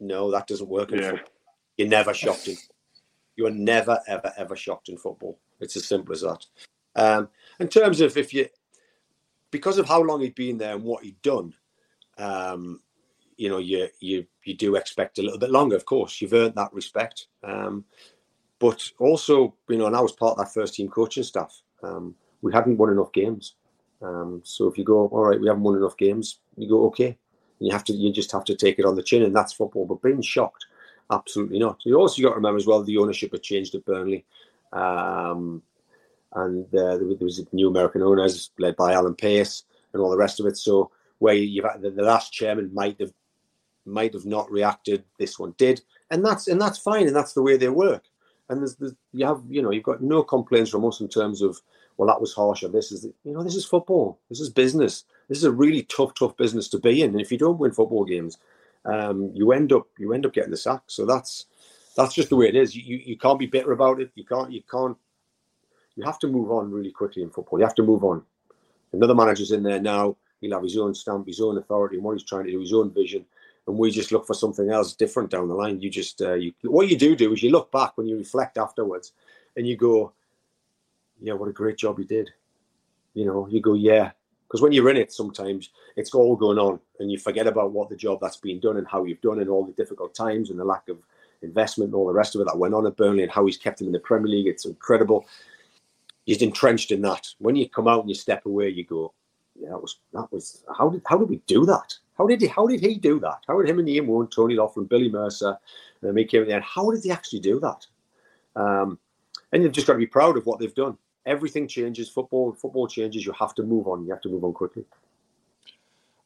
No, that doesn't work in yeah. football. You're never shocked in. You are never, ever, ever shocked in football. It's as simple as that. Um, in terms of if you, because of how long he'd been there and what he'd done, um, you know, you you you do expect a little bit longer. Of course, you've earned that respect. Um, but also, you know, and I was part of that first team coaching staff. Um, we hadn't won enough games. Um, so if you go, all right, we haven't won enough games, you go, okay. You have to, you just have to take it on the chin, and that's football. But being shocked, absolutely not. You also got to remember as well the ownership had changed at Burnley, um, and uh, there was a new American owners led by Alan Pace and all the rest of it. So where you've the, the last chairman might have might have not reacted, this one did, and that's and that's fine, and that's the way they work. And there's, there's you have you know you've got no complaints from us in terms of well, that was harsh, or this is, you know, this is football. This is business. This is a really tough, tough business to be in. And if you don't win football games, um, you end up, you end up getting the sack. So that's, that's just the way it is. You, you, you can't be bitter about it. You can't, you can't, you have to move on really quickly in football. You have to move on. Another manager's in there now. He'll have his own stamp, his own authority, and what he's trying to do, his own vision. And we just look for something else different down the line. You just, uh, you, what you do do is you look back when you reflect afterwards, and you go, yeah, what a great job you did. You know, you go, yeah. Because when you're in it, sometimes it's all going on and you forget about what the job that's been done and how you've done and all the difficult times and the lack of investment and all the rest of it that went on at Burnley and how he's kept him in the Premier League. It's incredible. He's entrenched in that. When you come out and you step away, you go, yeah, that was that was how did how did we do that? How did he how did he do that? How did him and Ian Woan, Tony Loughlan, Billy Mercer, and me came at the end? How did they actually do that? Um, and you've just got to be proud of what they've done everything changes. Football, football changes. You have to move on. You have to move on quickly.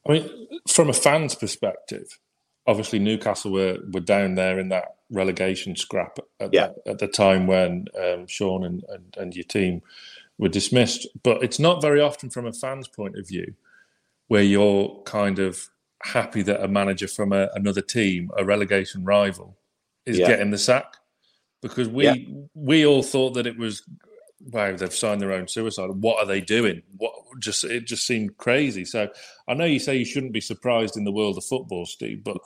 I mean, from a fan's perspective, obviously Newcastle were, were down there in that relegation scrap at, yeah. the, at the time when um, Sean and, and, and your team were dismissed. But it's not very often from a fan's point of view where you're kind of happy that a manager from a, another team, a relegation rival, is yeah. getting the sack. Because we yeah. we all thought that it was wow, they've signed their own suicide. What are they doing? What just it just seemed crazy. So I know you say you shouldn't be surprised in the world of football, Steve, but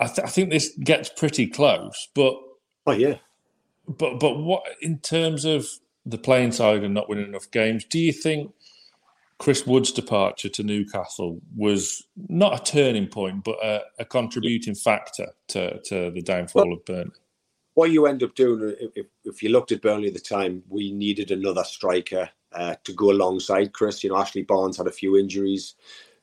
I, th- I think this gets pretty close. But oh yeah, but but what in terms of the playing side and not winning enough games? Do you think? Chris Wood's departure to Newcastle was not a turning point, but a, a contributing factor to, to the downfall well, of Burnley what you end up doing, if, if you looked at Burnley at the time, we needed another striker uh, to go alongside Chris. You know, Ashley Barnes had a few injuries.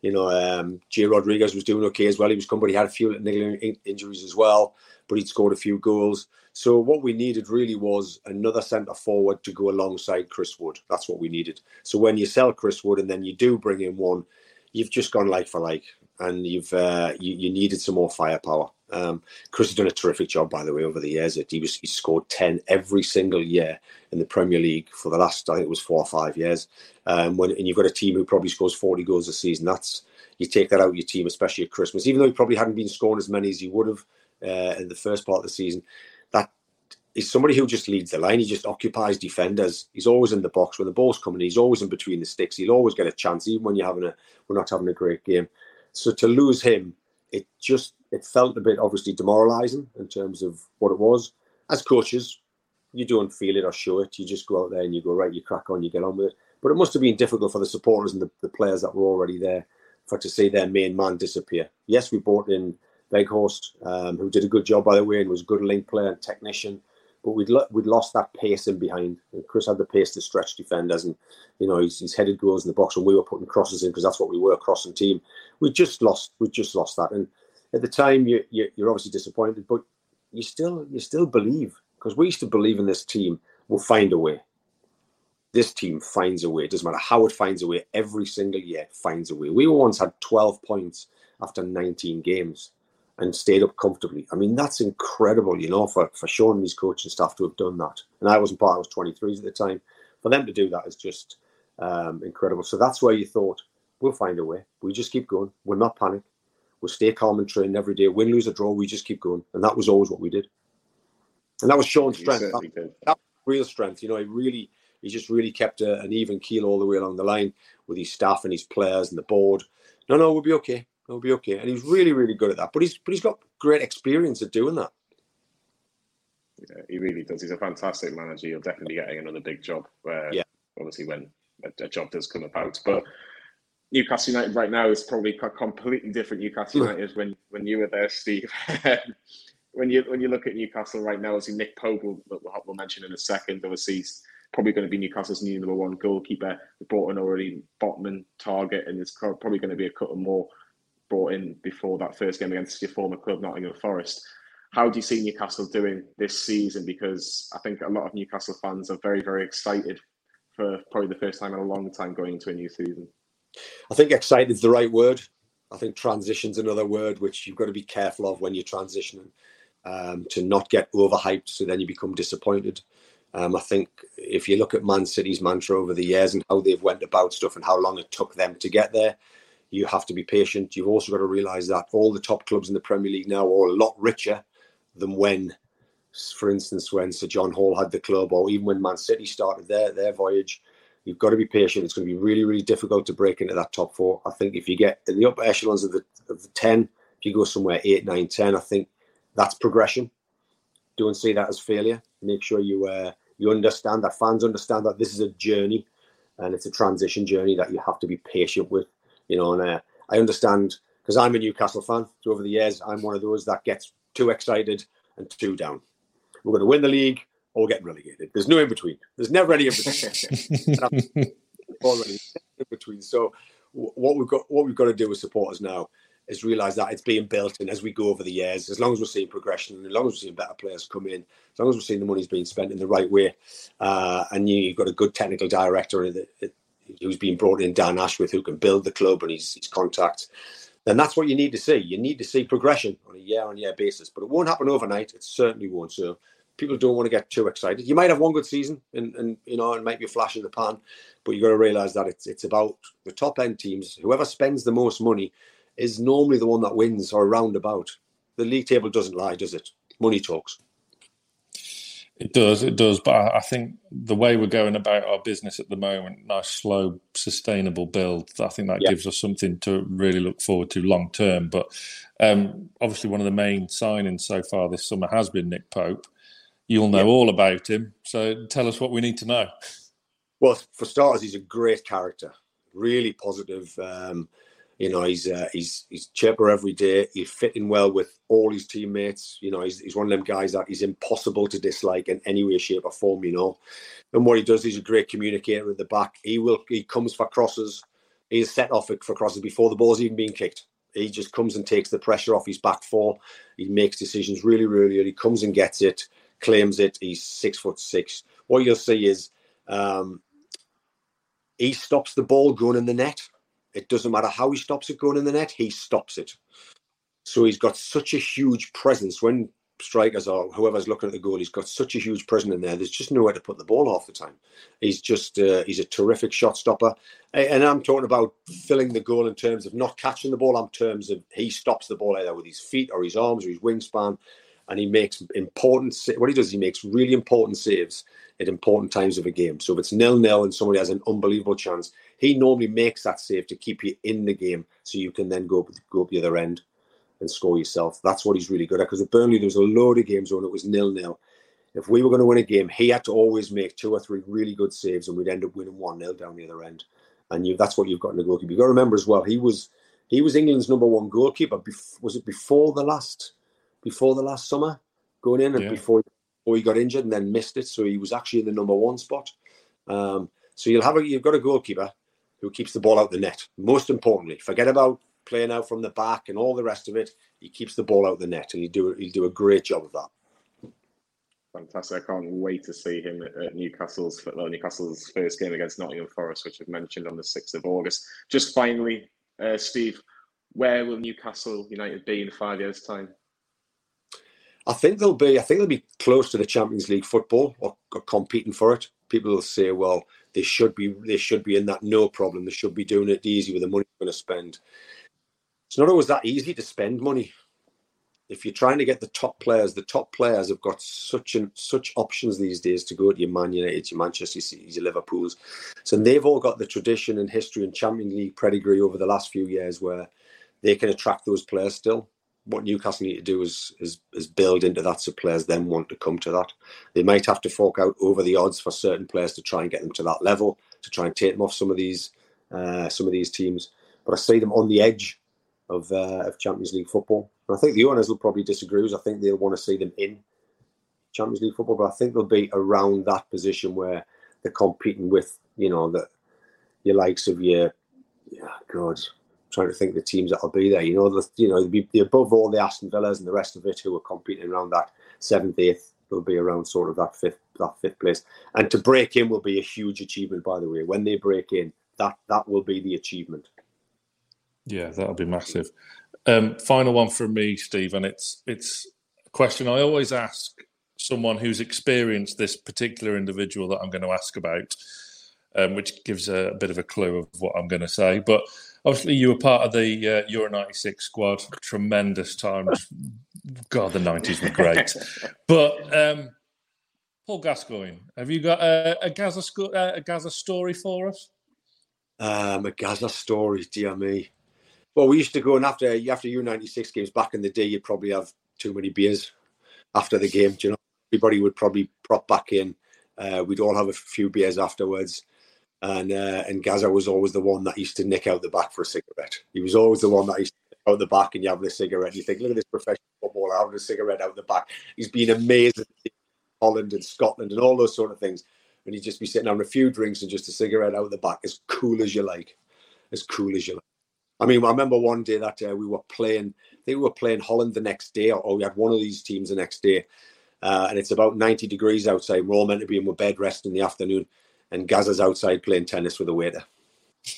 You know, um, Rodriguez was doing okay as well. He was coming, but he had a few niggling injuries as well, but he'd scored a few goals. So what we needed really was another centre forward to go alongside Chris Wood. That's what we needed. So when you sell Chris Wood and then you do bring in one, you've just gone like for like, and you've uh, you, you needed some more firepower. Um, Chris has done a terrific job, by the way, over the years. He was he scored ten every single year in the Premier League for the last I think it was four or five years. Um, when and you've got a team who probably scores forty goals a season, that's you take that out of your team, especially at Christmas. Even though he probably hadn't been scoring as many as he would have uh, in the first part of the season, that is somebody who just leads the line. He just occupies defenders. He's always in the box when the ball's coming. He's always in between the sticks. He'll always get a chance, even when you're having a we're not having a great game. So to lose him, it just it felt a bit obviously demoralising in terms of what it was. As coaches, you don't feel it or show it. You just go out there and you go right. You crack on. You get on with it. But it must have been difficult for the supporters and the, the players that were already there for to see their main man disappear. Yes, we brought in Weghorst, um, who did a good job by the way and was a good link player and technician but we'd lo- we'd lost that pace in behind. And Chris had the pace to stretch defenders, and you know he's, he's headed goals in the box, and we were putting crosses in because that's what we were, crossing team. We just lost, we just lost that, and at the time you, you you're obviously disappointed, but you still you still believe because we used to believe in this team We'll find a way. This team finds a way. It doesn't matter how it finds a way. Every single year finds a way. We once had 12 points after 19 games and stayed up comfortably. I mean, that's incredible, you know, for, for Sean and his coaching staff to have done that. And I wasn't part, I was 23 at the time. For them to do that is just um, incredible. So that's where you thought, we'll find a way. We just keep going. We'll not panic. We'll stay calm and train every day. Win, lose, or draw, we just keep going. And that was always what we did. And that was Sean's strength. That, that, real strength. You know, he really, he just really kept a, an even keel all the way along the line with his staff and his players and the board. No, no, we'll be okay. He'll be okay. And he's really, really good at that. But he's but he's got great experience at doing that. Yeah, he really does. He's a fantastic manager. He'll definitely be getting another big job. Where yeah. obviously when a, a, job does come about. But Newcastle United right now is probably a completely different Newcastle United when when you were there, Steve. when you when you look at Newcastle right now, obviously Nick Pope will, we'll mention in a second. Obviously, probably going to be Newcastle's new number one goalkeeper. They brought in already Botman, target, and there's probably going to be a couple more brought in before that first game against your former club, Nottingham Forest. How do you see Newcastle doing this season? Because I think a lot of Newcastle fans are very, very excited for probably the first time in a long time going into a new season. I think excited is the right word. I think transition's another word which you've got to be careful of when you're transitioning um, to not get overhyped, so then you become disappointed. Um, I think if you look at Man City's mantra over the years and how they've went about stuff and how long it took them to get there, you have to be patient. You've also got to realise that all the top clubs in the Premier League now are a lot richer than when, for instance, when Sir John Hall had the club, or even when Man City started their their voyage. You've got to be patient. It's going to be really, really difficult to break into that top four. I think if you get in the upper echelons of the of the ten, if you go somewhere eight, nine, ten, I think that's progression. Don't see that as failure. Make sure you uh, you understand that fans understand that this is a journey, and it's a transition journey that you have to be patient with. You know, and uh, I understand because I'm a Newcastle fan. So over the years, I'm one of those that gets too excited and too down. We're going to win the league or we're getting relegated. There's no in between. There's never any in between. already in between. So what we've got what we've got to do as supporters now is realise that it's being built, and as we go over the years, as long as we're seeing progression, as long as we're seeing better players come in, as long as we're seeing the money's being spent in the right way, uh, and you, have got a good technical director who's been brought in, Dan Ashworth, who can build the club and his, his contacts then that's what you need to see. You need to see progression on a year on year basis, but it won't happen overnight. It certainly won't. So people don't want to get too excited. You might have one good season and, and you know, and might be a flash in the pan, but you've got to realize that it's it's about the top end teams. Whoever spends the most money is normally the one that wins or roundabout. The league table doesn't lie, does it? Money talks. It does, it does. But I, I, think the way we're going about our business at the moment, nice, slow, sustainable build, I think that yeah. gives us something to really look forward to long term. But um, obviously, one of the main signings so far this summer has been Nick Pope. You'll know yeah. all about him. So tell us what we need to know. Well, for starters, he's a great character, really positive. Um, you know, he's uh, he's he's chipper every day. He's fitting well with all his teammates. You know, he's, he's one of them guys that he's impossible to dislike in any way, shape, or form. You know, and what he does, he's a great communicator at the back. He will he comes for crosses. He's set off for crosses before the ball's even being kicked. He just comes and takes the pressure off his back four. He makes decisions really, really early. Comes and gets it, claims it. He's six foot six. What you'll see is um, he stops the ball going in the net it doesn't matter how he stops it going in the net, he stops it. So he's got such a huge presence when strikers or whoever's looking at the goal, he's got such a huge presence in there. There's just nowhere to put the ball half the time. He's just uh, he's a terrific shot stopper, and I'm talking about filling the goal in terms of not catching the ball. In terms of he stops the ball either with his feet or his arms or his wingspan, and he makes important. What he does, he makes really important saves at important times of a game. So if it's nil nil and somebody has an unbelievable chance, he normally makes that save to keep you in the game, so you can then go up, go up the other end and score yourself. That's what he's really good at. Because at Burnley, there was a load of games when it was nil nil. If we were going to win a game, he had to always make two or three really good saves, and we'd end up winning one nil down the other end. And you, that's what you've got in the goalkeeper. You've got to remember as well, he was he was England's number one goalkeeper. Was it before the last before the last summer going in, and yeah. before or he got injured and then missed it. So he was actually in the number one spot. Um, so you'll have a, you've got a goalkeeper who keeps the ball out the net. Most importantly, forget about playing out from the back and all the rest of it. He keeps the ball out the net, and he do he'll do a great job of that. Fantastic! I can't wait to see him at Newcastle's well, Newcastle's first game against Nottingham Forest, which I've mentioned on the sixth of August. Just finally, uh, Steve, where will Newcastle United be in five years' time? I think they'll be. I think they'll be close to the Champions League football or, or, competing for it. People will say, "Well, they should be. They should be in that. No problem. They should be doing it easy with the money they're going to spend." It's not always that easy to spend money. If you're trying to get the top players, the top players have got such an, such options these days to go to your Man United, your Manchester City, your Liverpool's. So they've all got the tradition and history and Champions League pedigree over the last few years where they can attract those players still what Newcastle need to do is, is is build into that so players then want to come to that. They might have to fork out over the odds for certain players to try and get them to that level, to try and take them off some of these uh, some of these teams. But I see them on the edge of uh, of Champions League football. And I think the owners will probably disagree. I think they'll want to see them in Champions League football, but I think they'll be around that position where they're competing with you know the your likes of your yeah God. Trying to think the teams that'll be there. You know, the, you know, be, above all the Aston Villas and the rest of it who are competing around that seventh, eighth. They'll be around sort of that fifth, that fifth place. And to break in will be a huge achievement, by the way. When they break in, that that will be the achievement. Yeah, that'll be massive. Um, final one from me, Steve, and it's it's a question I always ask someone who's experienced this particular individual that I'm going to ask about, um, which gives a, a, bit of a clue of what I'm going to say. But obviously, you were part of the uh, Euro '96 squad. Tremendous times. God, the '90s were great. but um, Paul Gascoigne, have you got a, a Gaza uh, a Gaza story for us? Um, a Gaza story, dear me. Well, we used to go and after after U ninety six games back in the day, you'd probably have too many beers after the game. Do you know, everybody would probably prop back in. Uh, we'd all have a few beers afterwards, and uh, and Gaza was always the one that used to nick out the back for a cigarette. He was always the one that used to out the back, and you have the cigarette. You think, look at this professional footballer having a cigarette out the back. He's been amazing. Holland and Scotland and all those sort of things and he'd just be sitting having a few drinks and just a cigarette out the back, as cool as you like, as cool as you like. I mean, I remember one day that uh, we were playing, They were playing Holland the next day, or, or we had one of these teams the next day, uh, and it's about 90 degrees outside. We're all meant to be in our bed rest in the afternoon, and Gaza's outside playing tennis with a waiter.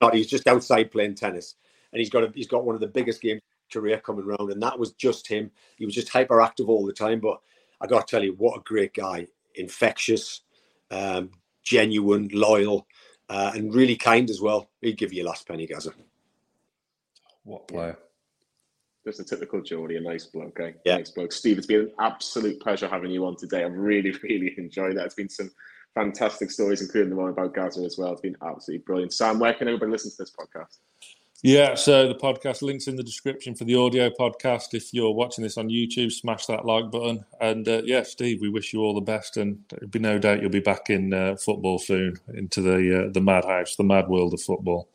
not, he's just outside playing tennis, and he's got a, he's got one of the biggest games career coming around, and that was just him. He was just hyperactive all the time, but I got to tell you, what a great guy! Infectious, um, genuine, loyal, uh, and really kind as well. He'd give you a last penny, Gaza. What player? Just a typical Geordie, a nice bloke, eh? Yeah. Nice bloke. Steve, it's been an absolute pleasure having you on today. I've really, really enjoyed that. It's been some fantastic stories, including the one about Gaza as well. It's been absolutely brilliant. Sam, where can everybody listen to this podcast? Yeah, so the podcast links in the description for the audio podcast. If you're watching this on YouTube, smash that like button. And uh, yeah, Steve, we wish you all the best, and there'll be no doubt you'll be back in uh, football soon, into the uh, the madhouse, the mad world of football.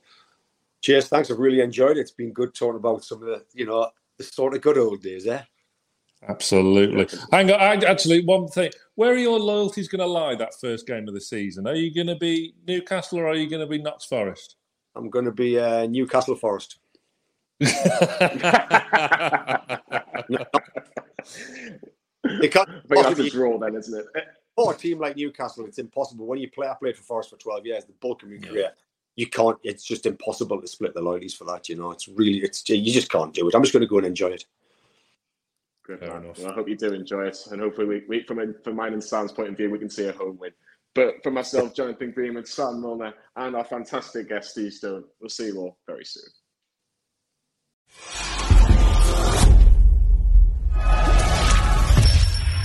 Cheers, thanks. I've really enjoyed it. It's been good talking about some of the, you know, the sort of good old days, eh? Absolutely. Hang on, I, actually, one thing. Where are your loyalties going to lie that first game of the season? Are you going to be Newcastle or are you going to be Notts Forest? I'm going to be uh, Newcastle Forest. no. It can't but that's a draw then, isn't it? For a team like Newcastle, it's impossible. When you play, I played for Forest for 12 years, the bulk of your yeah. career, you can't, it's just impossible to split the loyalties for that, you know. It's really, it's you just can't do it. I'm just going to go and enjoy it. Good Fair enough. Well, I hope you do enjoy it. And hopefully, we, we from, a, from mine and Sam's point of view, we can see a home win. But for myself, Jonathan Greenwood, Sam Mulliner, and our fantastic guest, Steve Stone, we'll see you all very soon.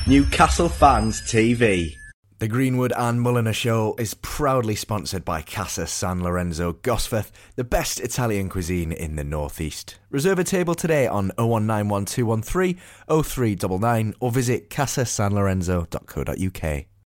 Newcastle Fans TV. The Greenwood and Mulliner Show is proudly sponsored by Casa San Lorenzo Gosforth, the best Italian cuisine in the Northeast. Reserve a table today on 0191213 0399 or visit casasanlorenzo.co.uk.